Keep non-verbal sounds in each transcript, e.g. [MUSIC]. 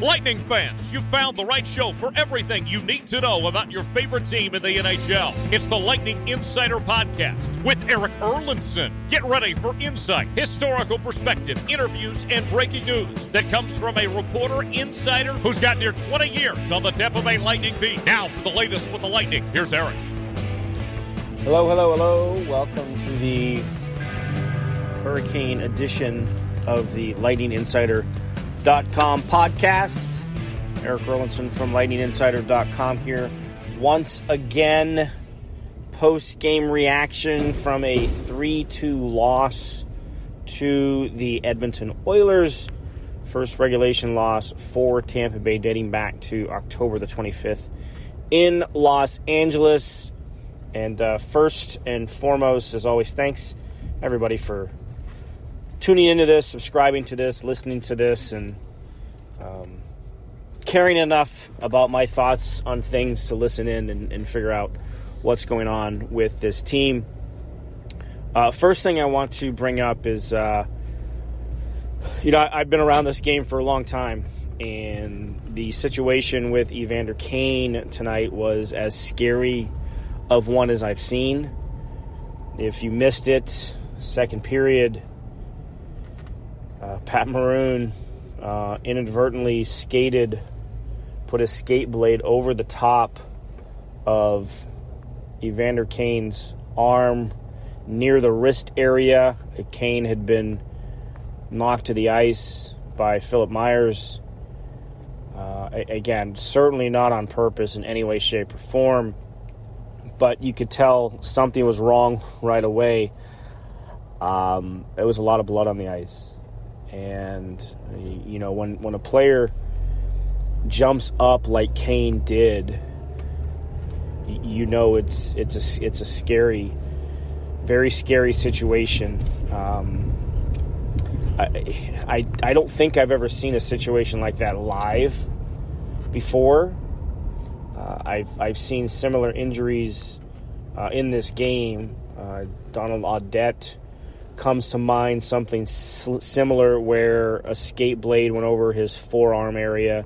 Lightning fans, you found the right show for everything you need to know about your favorite team in the NHL. It's the Lightning Insider Podcast with Erik Erlendsson. Get ready for insight, historical perspective, interviews, and breaking news that comes from a reporter insider who's got near 20 years on the tip of a Lightning beat. Now for the latest with the Lightning, here's Eric. Hello, hello, hello. Welcome to the Hurricane edition of the Lightning Insider lightninginsider.com podcast. Erik Erlendsson from lightninginsider.com here once again. Post game reaction from a 3 2 loss to the Edmonton Oilers. First regulation loss for Tampa Bay dating back to October the 25th in Los Angeles. And uh, first and foremost, as always, thanks everybody for tuning into this, subscribing to this, listening to this, and um, caring enough about my thoughts on things to listen in and, and figure out what's going on with this team. Uh, first thing I want to bring up is, uh, you know, I, have been around this game for a long time, and the situation with Evander Kane tonight was as scary of one as I've seen. If you missed it, second period, uh, Pat Maroon uh, inadvertently skated, put his skate blade over the top of Evander Kane's arm near the wrist area. Kane had been knocked to the ice by Philip Myers. Uh, again, certainly not on purpose in any way, shape, or form, but you could tell something was wrong right away. Um, there was a lot of blood on the ice. And you know, when when a player jumps up like Kane did, you know it's it's a it's a scary, very scary situation. Um, I, I I don't think I've ever seen a situation like that live before. Uh, I've I've seen similar injuries uh, in this game. Uh, Donald Audette comes to mind something similar where a skate blade went over his forearm area.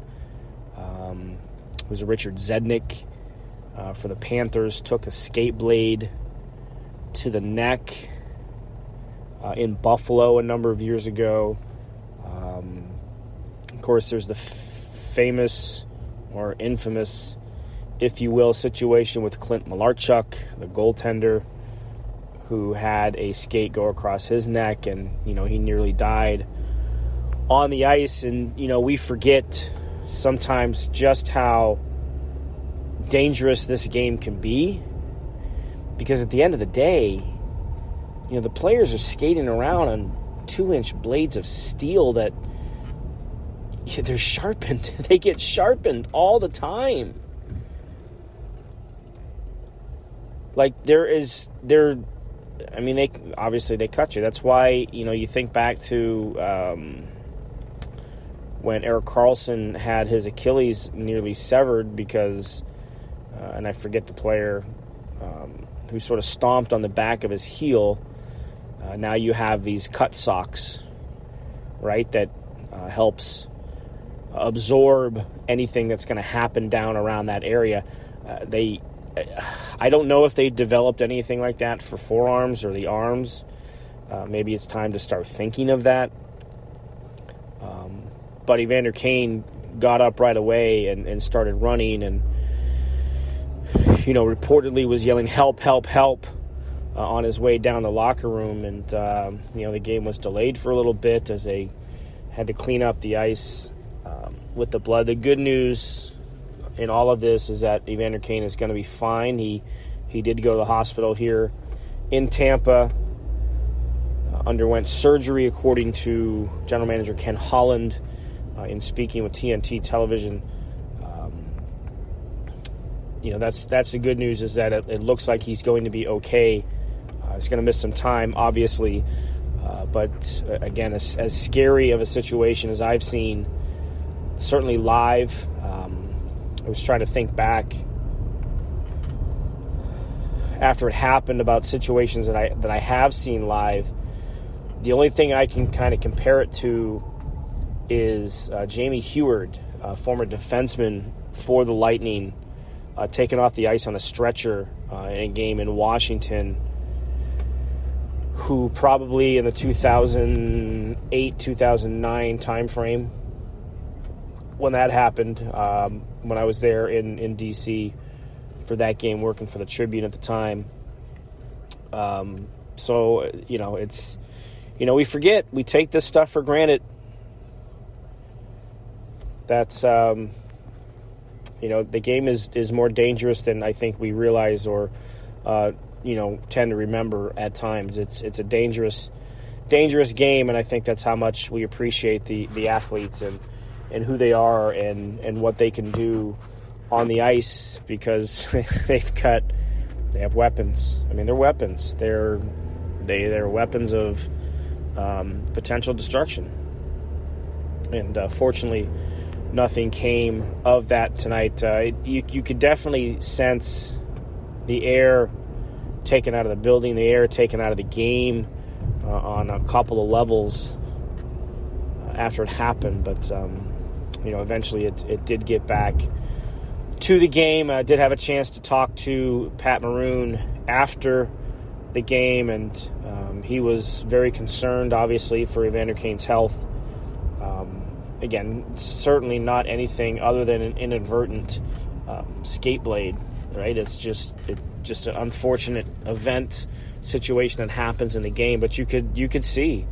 Um, it was Richard Zednik uh, for the Panthers, took a skate blade to the neck uh, in Buffalo a number of years ago. Um, of course, there's the f- famous or infamous, if you will, situation with Clint Malarchuk, the goaltender who had a skate go across his neck and, you know, he nearly died on the ice. And, you know, we forget sometimes just how dangerous this game can be because at the end of the day, you know, the players are skating around on two inch blades of steel that yeah, [LAUGHS] they're sharpened. [LAUGHS] they get sharpened all the time. Like there is there I mean, they obviously they cut you. That's why you know you think back to um, when Erik Karlsson had his Achilles nearly severed because, uh, and I forget the player um, who sort of stomped on the back of his heel. Uh, now you have these cut socks, right? That uh, helps absorb anything that's going to happen down around that area. Uh, they I don't know if they developed anything like that for forearms or the arms. Uh, maybe it's time to start thinking of that. Um, but Evander Kane got up right away and, and started running and, you know, reportedly was yelling, help, help, help uh, on his way down the locker room. And, uh, you know, the game was delayed for a little bit as they had to clean up the ice um, with the blood. The good news in all of this is that Evander Kane is going to be fine. He he did go to the hospital here in Tampa, uh, underwent surgery according to general manager Ken Holland. uh, in speaking with TNT Television. Um, you know, that's that's the good news is that it, it looks like he's going to be okay. Uh, he's going to miss some time, obviously, uh, but uh, again, as, as, scary of a situation as I've seen, certainly live. Um, I was trying to think back after it happened about situations that I that I have seen live. The only thing I can kind of compare it to is uh, Jamie Heward, former defenseman for the Lightning, uh, taken off the ice on a stretcher uh, in a game in Washington. Who probably in the 2008 2009 timeframe, when that happened, um, when I was there in, in DC for that game, working for the Tribune at the time. Um, so, you know, it's, you know, we forget, we take this stuff for granted that's um, you know the game is is more dangerous than I think we realize or uh, you know tend to remember at times. It's it's a dangerous dangerous game, and I think that's how much we appreciate the the athletes and and who they are and and what they can do on the ice because [LAUGHS] they've got they have weapons. I mean, they're weapons. They're they they're weapons of um, potential destruction. And uh, fortunately, nothing came of that tonight. Uh, you, you could definitely sense the air taken out of the building, the air taken out of the game uh, on a couple of levels after it happened. But, um, you know, eventually it, it did get back to the game. I did have a chance to talk to Pat Maroon after the game, and um, he was very concerned, obviously, for Evander Kane's health again, certainly not anything other than an inadvertent um, skate blade, right? It's just it, just an unfortunate event situation that happens in the game. But you could you could see,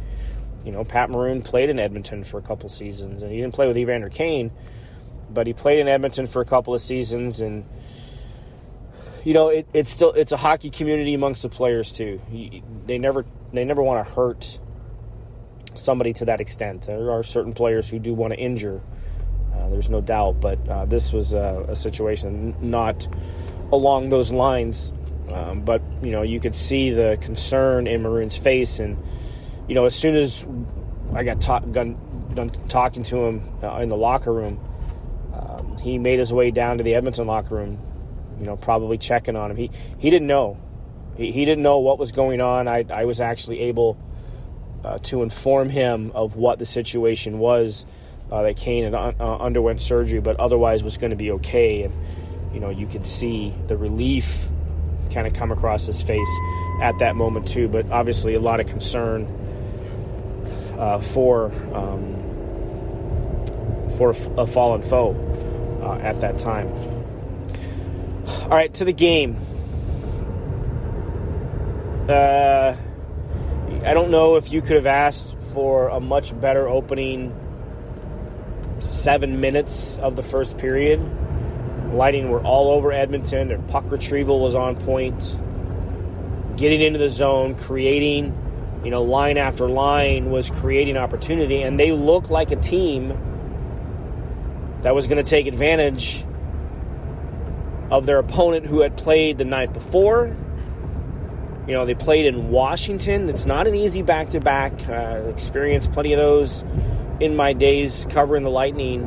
you know, Pat Maroon played in Edmonton for a couple seasons, and he didn't play with Evander Kane, but he played in Edmonton for a couple of seasons, and you know, it, it's still it's a hockey community amongst the players too. They never they never want to hurt somebody to that extent. There are certain players who do want to injure. Uh, there's no doubt, but uh, this was a, a, situation not along those lines. Um, but you know, you could see the concern in Maroon's face, and you know, as soon as I got, ta- done talking to him uh, in the locker room, um, he made his way down to the Edmonton locker room. You know, probably checking on him. He he didn't know. He, he didn't know what was going on. I I was actually able uh, to inform him of what the situation was uh, that Kane had un- uh, underwent surgery, but otherwise was going to be okay. And you know, you could see the relief kind of come across his face at that moment too. But obviously, a lot of concern uh, for um, for a fallen foe uh, at that time. All right, to the game. Uh, I don't know if you could have asked for a much better opening seven minutes of the first period. Lighting were all over Edmonton. Their puck retrieval was on point. Getting into the zone, creating, you know, line after line was creating opportunity, and they looked like a team that was going to take advantage of their opponent who had played the night before you know, they played in Washington. It's not an easy back to back. Experienced plenty of those in my days covering the Lightning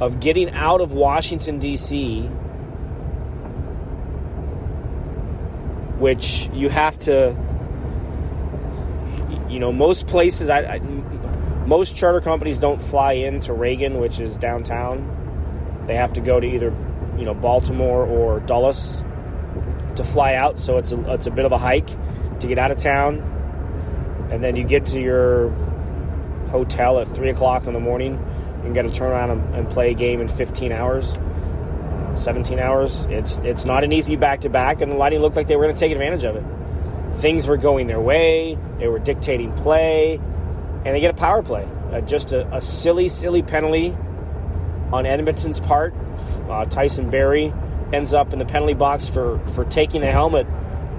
of getting out of Washington, D.C., which you have to, you know, most places, I, I most charter companies don't fly into Reagan, which is downtown. They have to go to either, you know, Baltimore or Dulles to fly out, so it's a, it's a bit of a hike to get out of town. And then you get to your hotel at 3 o'clock in the morning. and got to turn around and, and, play a game in 15 hours, uh, 17 hours. It's, it's not an easy back to back, and the Lightning looked like they were going to take advantage of it. Things were going their way, they were dictating play, and they get a power play. Uh, just a, a, silly, silly penalty on Edmonton's part. Uh, Tyson Barrie ends up in the penalty box for, for taking the helmet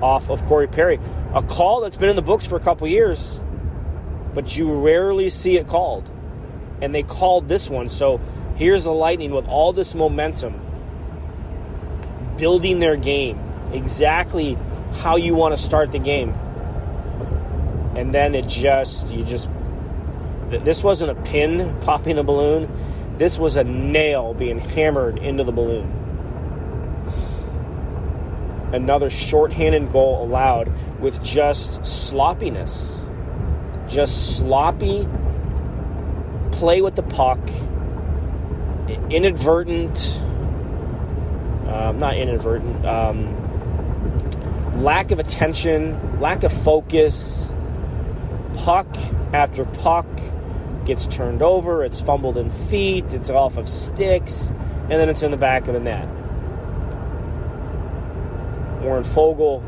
off of Corey Perry. A call that's been in the books for a couple years, but you rarely see it called. And they called this one. So here's the Lightning with all this momentum, building their game exactly how you want to start the game. And then it just, you just, this wasn't a pin popping the balloon. This was a nail being hammered into the balloon. Another shorthanded goal allowed with just sloppiness. Just sloppy play with the puck, inadvertent, uh, not inadvertent, um, lack of attention, lack of focus, puck after puck gets turned over, it's fumbled in feet, it's off of sticks, and then it's in the back of the net. Warren Foegele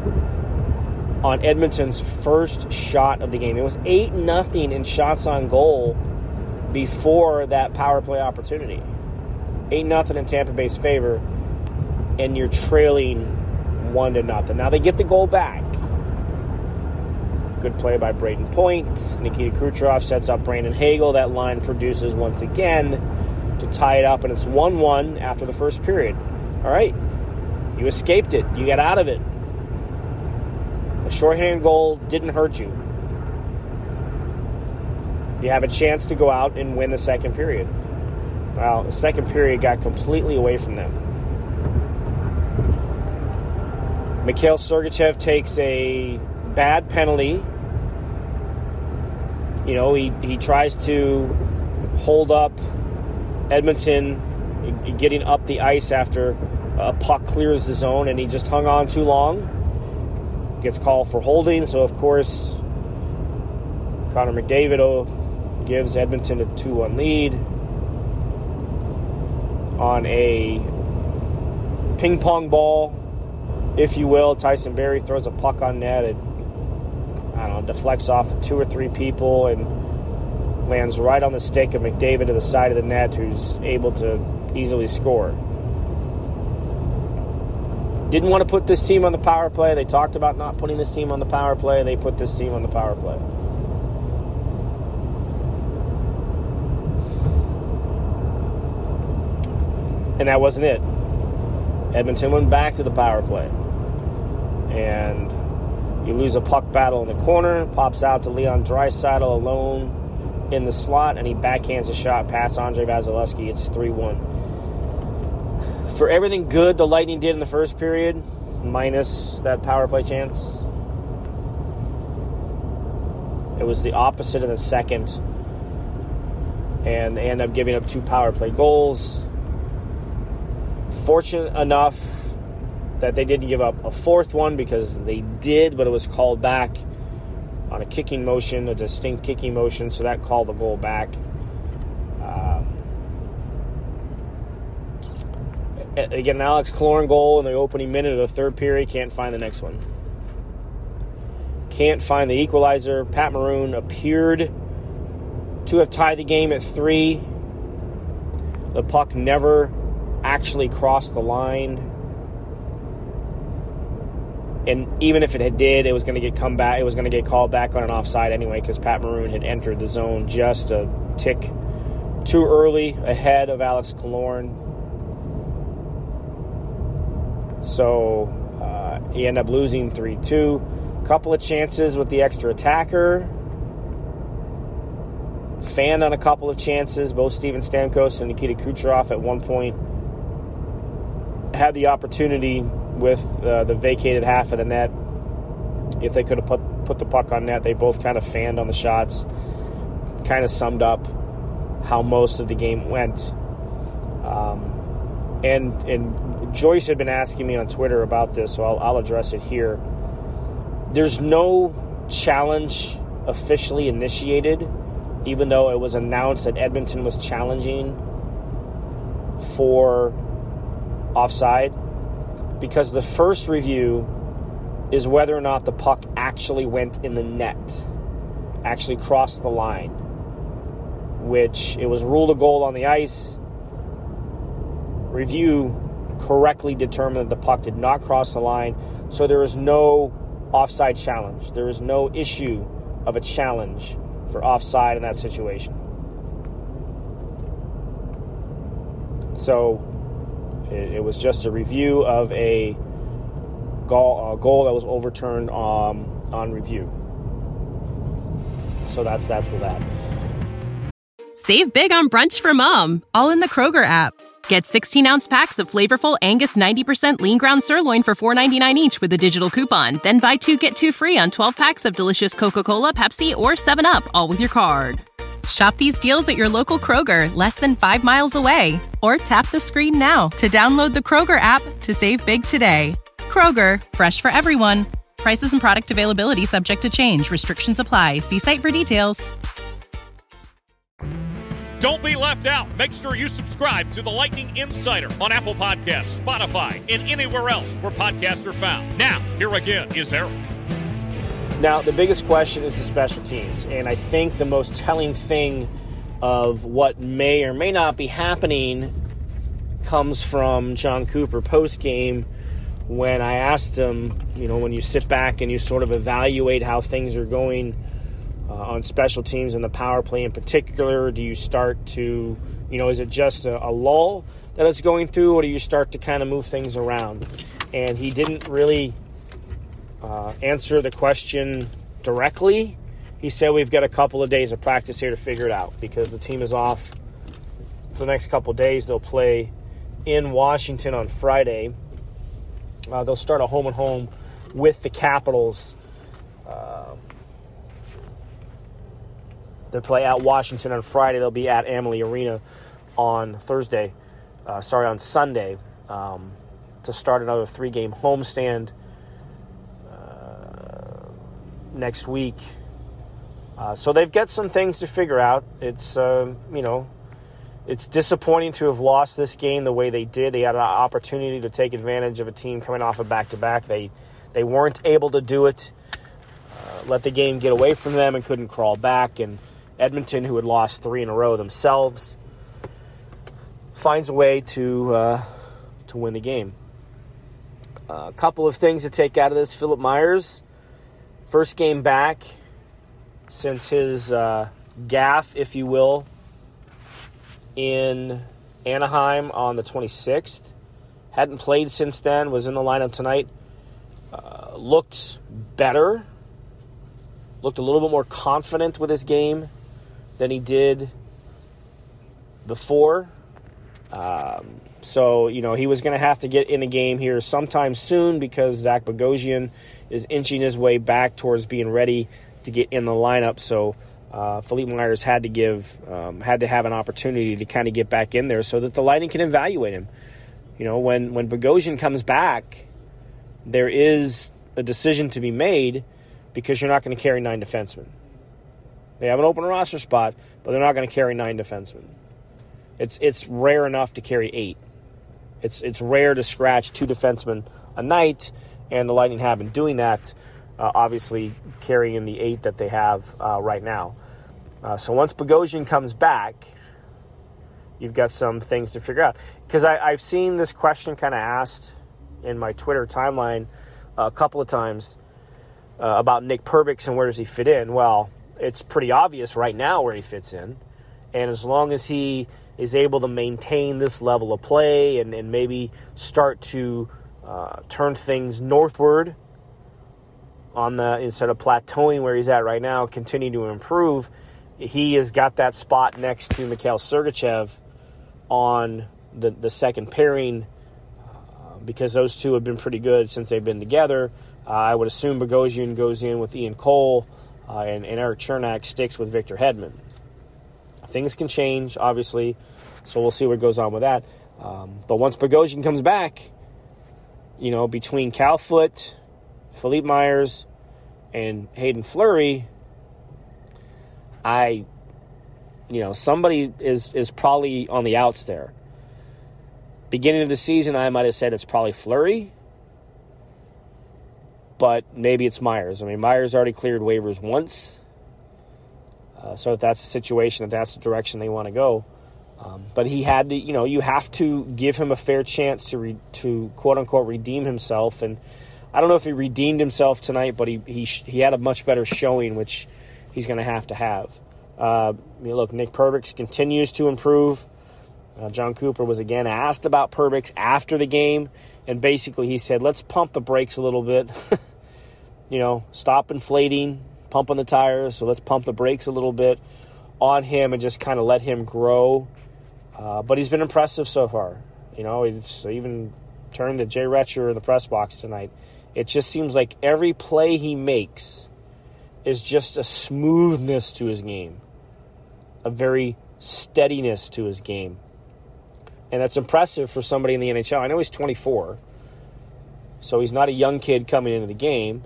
on Edmonton's first shot of the game. It was 8 nothing in shots on goal before that power play opportunity. 8 nothing in Tampa Bay's favor, and you're trailing 1 to nothing. Now they get the goal back. Good play by Brayden Point. Nikita Kucherov sets up Brandon Hagel. That line produces once again to tie it up, and it's 1 1 after the first period. All right, you escaped it, you got out of it. The shorthand goal didn't hurt you. You have a chance to go out and win the second period. Well, the second period got completely away from them. Mikhail Sergachev takes a bad penalty. You know, he, he tries to hold up Edmonton getting up the ice after a puck clears the zone, and he just hung on too long. Gets called for holding, so of course, Connor McDavid gives Edmonton a 2 1 lead on a ping pong ball, if you will. Tyson Barrie throws a puck on net. It, I don't know, deflects off of two or three people and lands right on the stick of McDavid to the side of the net, who's able to easily score. Didn't want to put this team on the power play. They talked about not putting this team on the power play. They put this team on the power play. And that wasn't it. Edmonton went back to the power play. And you lose a puck battle in the corner, pops out to Leon Draisaitl alone in the slot, and he backhands a shot past Andre Vasilevskiy. It's 3 1. For everything good the Lightning did in the first period, minus that power play chance, it was the opposite in the second. And they end up giving up two power play goals. Fortunate enough that they didn't give up a fourth one because they did, but it was called back on a kicking motion, a distinct kicking motion, so that called the goal back. Um, again, Alex Killorn goal in the opening minute of the third period. Can't find the next one. Can't find the equalizer. Pat Maroon appeared to have tied the game at three. The puck never actually crossed the line and even if it had did, it was going to get come back. It was going to get called back on an offside anyway because Pat Maroon had entered the zone just a tick too early ahead of Alex Killorn. So uh, he ended up losing three two. Couple of chances with the extra attacker. Fanned on a couple of chances. Both Steven Stamkos and Nikita Kucherov at one point had the opportunity with uh, the vacated half of the net. If they could have put put the puck on net, they both kind of fanned on the shots. Kind of summed up how most of the game went. Um, and and Joyce had been asking me on Twitter about this, so I'll, I'll address it here. There's no challenge officially initiated, even though it was announced that Edmonton was challenging for offside because the first review is whether or not the puck actually went in the net, actually crossed the line, which it was ruled a goal on the ice. Review correctly determined that the puck did not cross the line, so there is no offside challenge. There is no issue of a challenge for offside in that situation. So it, it was just a review of a goal, goal that was overturned um, on review. So that's that's for that. Save big on brunch for mom, all in the Kroger app. Get 16 ounce packs of flavorful Angus 90% lean ground sirloin for $4.99 each with a digital coupon. Then buy two get two free on 12 packs of delicious Coca Cola, Pepsi, or 7UP, all with your card. Shop these deals at your local Kroger, less than five miles away. Or tap the screen now to download the Kroger app to save big today. Kroger, fresh for everyone. Prices and product availability subject to change. Restrictions apply. See site for details. Don't be left out. Make sure you subscribe to the Lightning Insider on Apple Podcasts, Spotify, and anywhere else where podcasts are found. Now, here again is Eric. Now, the biggest question is the special teams, and I think the most telling thing of what may or may not be happening comes from Jon Cooper post game when I asked him, you know, when you sit back and you sort of evaluate how things are going uh, on special teams and the power play in particular? Do you start to, you know, is it just a, a lull that it's going through, or do you start to kind of move things around? And he didn't really uh, answer the question directly. He said we've got a couple of days of practice here to figure it out because the team is off for the next couple of days. They'll play in Washington on Friday. Uh, they'll start a home and home with the Capitals They'll play at Washington on Friday. They'll be at Amalie Arena on Thursday. Uh, sorry, on Sunday um, to start another three-game homestand uh, next week. Uh, so they've got some things to figure out. It's um, you know, it's disappointing to have lost this game the way they did. They had an opportunity to take advantage of a team coming off a back-to-back. They they weren't able to do it. Uh, let the game get away from them and couldn't crawl back and Edmonton, who had lost three in a row themselves, finds a way to uh, to win the game. Uh, a couple of things to take out of this: Philip Myers, first game back since his uh, gaffe, if you will, in Anaheim on the 26th. Hadn't played since then. Was in the lineup tonight. Uh, looked better. Looked a little bit more confident with his game than he did before. Um, so, you know, he was going to have to get in a game here sometime soon because Zach Bogosian is inching his way back towards being ready to get in the lineup. So, uh, Philippe Myers had to give, um, had to have an opportunity to kind of get back in there so that the Lightning can evaluate him. You know, when, when Bogosian comes back, there is a decision to be made because you're not going to carry nine defensemen. They have an open roster spot, but they're not going to carry nine defensemen. It's it's rare enough to carry eight. It's it's rare to scratch two defensemen a night, and the Lightning have been doing that. Uh, obviously, carrying in the eight that they have uh, right now. Uh, so once Bogosian comes back, you've got some things to figure out. Because I've seen this question kind of asked in my Twitter timeline a couple of times uh, about Nick Perbix and where does he fit in. Well, it's pretty obvious right now where he fits in. And as long as he is able to maintain this level of play and, and maybe start to uh, turn things northward on the instead of plateauing where he's at right now, continue to improve, he has got that spot next to Mikhail Sergachev on the, the second pairing uh, because those two have been pretty good since they've been together. Uh, I would assume Bogosian goes in with Ian Cole uh, and, and Erik Cernak sticks with Victor Hedman. Things can change, obviously, so we'll see what goes on with that. Um, but once Bogosian comes back, you know, between Cal Foote, Philippe Myers, and Hayden Fleury, I, you know, somebody is is probably on the outs there. Beginning of the season, I might have said it's probably Fleury but maybe it's Myers. I mean, Myers already cleared waivers once. Uh, so if that's the situation, if that's the direction they want to go, um, but he had to, you know, you have to give him a fair chance to re, to quote unquote redeem himself. And I don't know if he redeemed himself tonight, but he he he had a much better showing, which he's going to have to have. Uh, look, Nick Perbix continues to improve. Uh, Jon Cooper was again asked about Perbix after the game, and basically he said, let's pump the brakes a little bit. [LAUGHS] you know, stop inflating, pumping the tires. So let's pump the brakes a little bit on him and just kind of let him grow. Uh, but he's been impressive so far. You know, he's even turned to Jay Retcher in the press box tonight. It just seems like every play he makes is just a smoothness to his game, a very steadiness to his game. And that's impressive for somebody in the NHL. I know he's 24, so he's not a young kid coming into the game,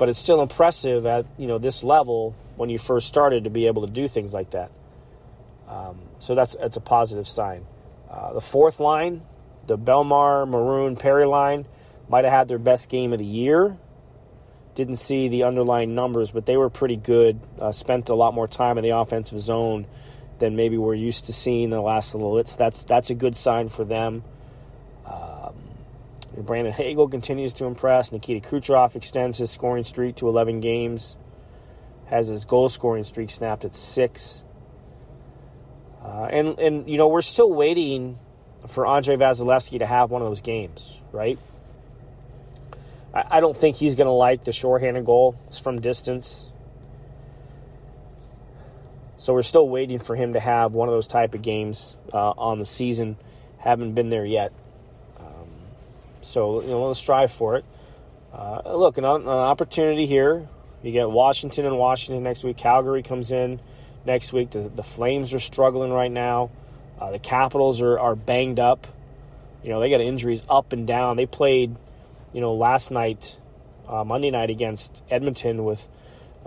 but it's still impressive at you know this level when you first started to be able to do things like that. Um, so that's that's a positive sign. Uh, the fourth line, the Bellemare Maroon, Perry line, might have had their best game of the year. Didn't see the underlying numbers, but they were pretty good. Uh, spent a lot more time in the offensive zone than maybe we're used to seeing in the last little bit. So that's that's a good sign for them. Brandon Hagel continues to impress. Nikita Kucherov extends his scoring streak to 11 games. Has his goal scoring streak snapped at six. Uh, and and you know we're still waiting for Andre Vasilevskiy to have one of those games, right? I, I don't think he's going to like the shorthanded goal from distance. So we're still waiting for him to have one of those type of games uh, on the season. Haven't been there yet. So you know, let's strive for it. Uh, look, an, an, opportunity here. You get Washington and Washington next week. Calgary comes in next week. The, the Flames are struggling right now. Uh, the Capitals are, are banged up. You know, they got injuries up and down. They played, you know, last night, uh, Monday night against Edmonton with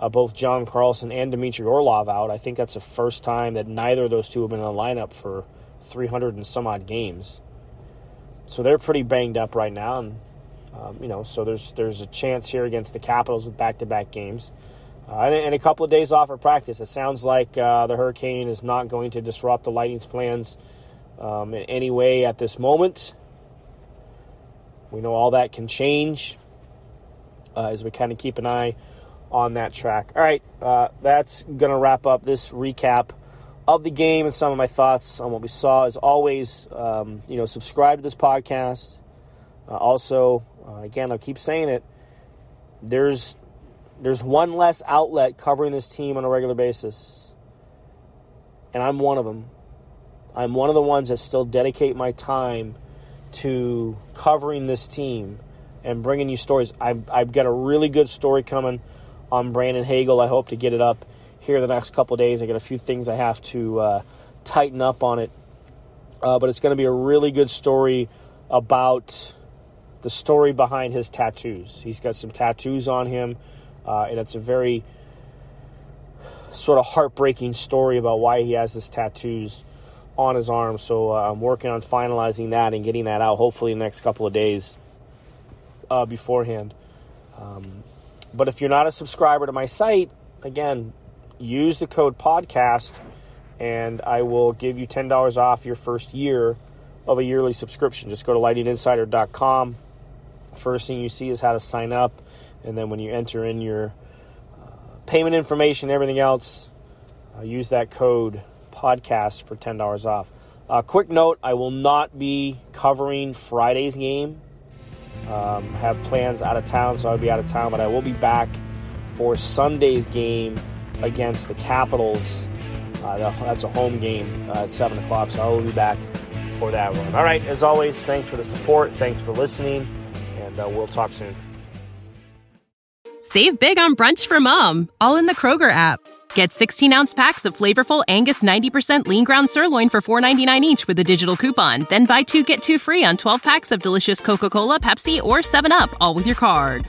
uh, both John Carlson and Dmitry Orlov out. I think that's the first time that neither of those two have been in the lineup for 300 and some odd games. So they're pretty banged up right now, and um, you know, so there's there's a chance here against the Capitals with back-to-back games, uh, and, and, a couple of days off of practice. It sounds like uh, the Hurricane is not going to disrupt the Lightning's plans um, in any way at this moment. We know all that can change uh, as we kind of keep an eye on that track. All right, uh, that's going to wrap up this recap of the game and some of my thoughts on what we saw. As always, um, you know, subscribe to this podcast. Uh, also, uh, again, I keep saying it. There's there's one less outlet covering this team on a regular basis, and I'm one of them. I'm one of the ones that still dedicate my time to covering this team and bringing you stories. I've, I've got a really good story coming on Brandon Hagel. I hope to get it up here in the next couple days. I got a few things I have to uh, tighten up on it, uh, but it's going to be a really good story about the story behind his tattoos. He's got some tattoos on him, uh, and it's a very sort of heartbreaking story about why he has his tattoos on his arm. So uh, I'm working on finalizing that and getting that out hopefully in the next couple of days uh, beforehand. Um, but if you're not a subscriber to my site, again, use the code podcast and I will give you $10 off your first year of a yearly subscription. Just go to lightninginsider.com. First thing you see is how to sign up. And then when you enter in your uh, payment information, everything else, uh, use that code podcast for $10 off. Uh, quick note I will not be covering Friday's game um, have plans out of town, so I'll be out of town, but I will be back for Sunday's game against the Capitals. Uh, that's a home game uh, at 7 o'clock, so I will be back for that one. All right, as always, thanks for the support. Thanks for listening, and uh, we'll talk soon. Save big on brunch for mom, all in the Kroger app. Get 16 ounce packs of flavorful Angus 90% lean ground sirloin for $4.99 each with a digital coupon. Then buy two get two free on 12 packs of delicious Coca Cola, Pepsi, or 7UP, all with your card.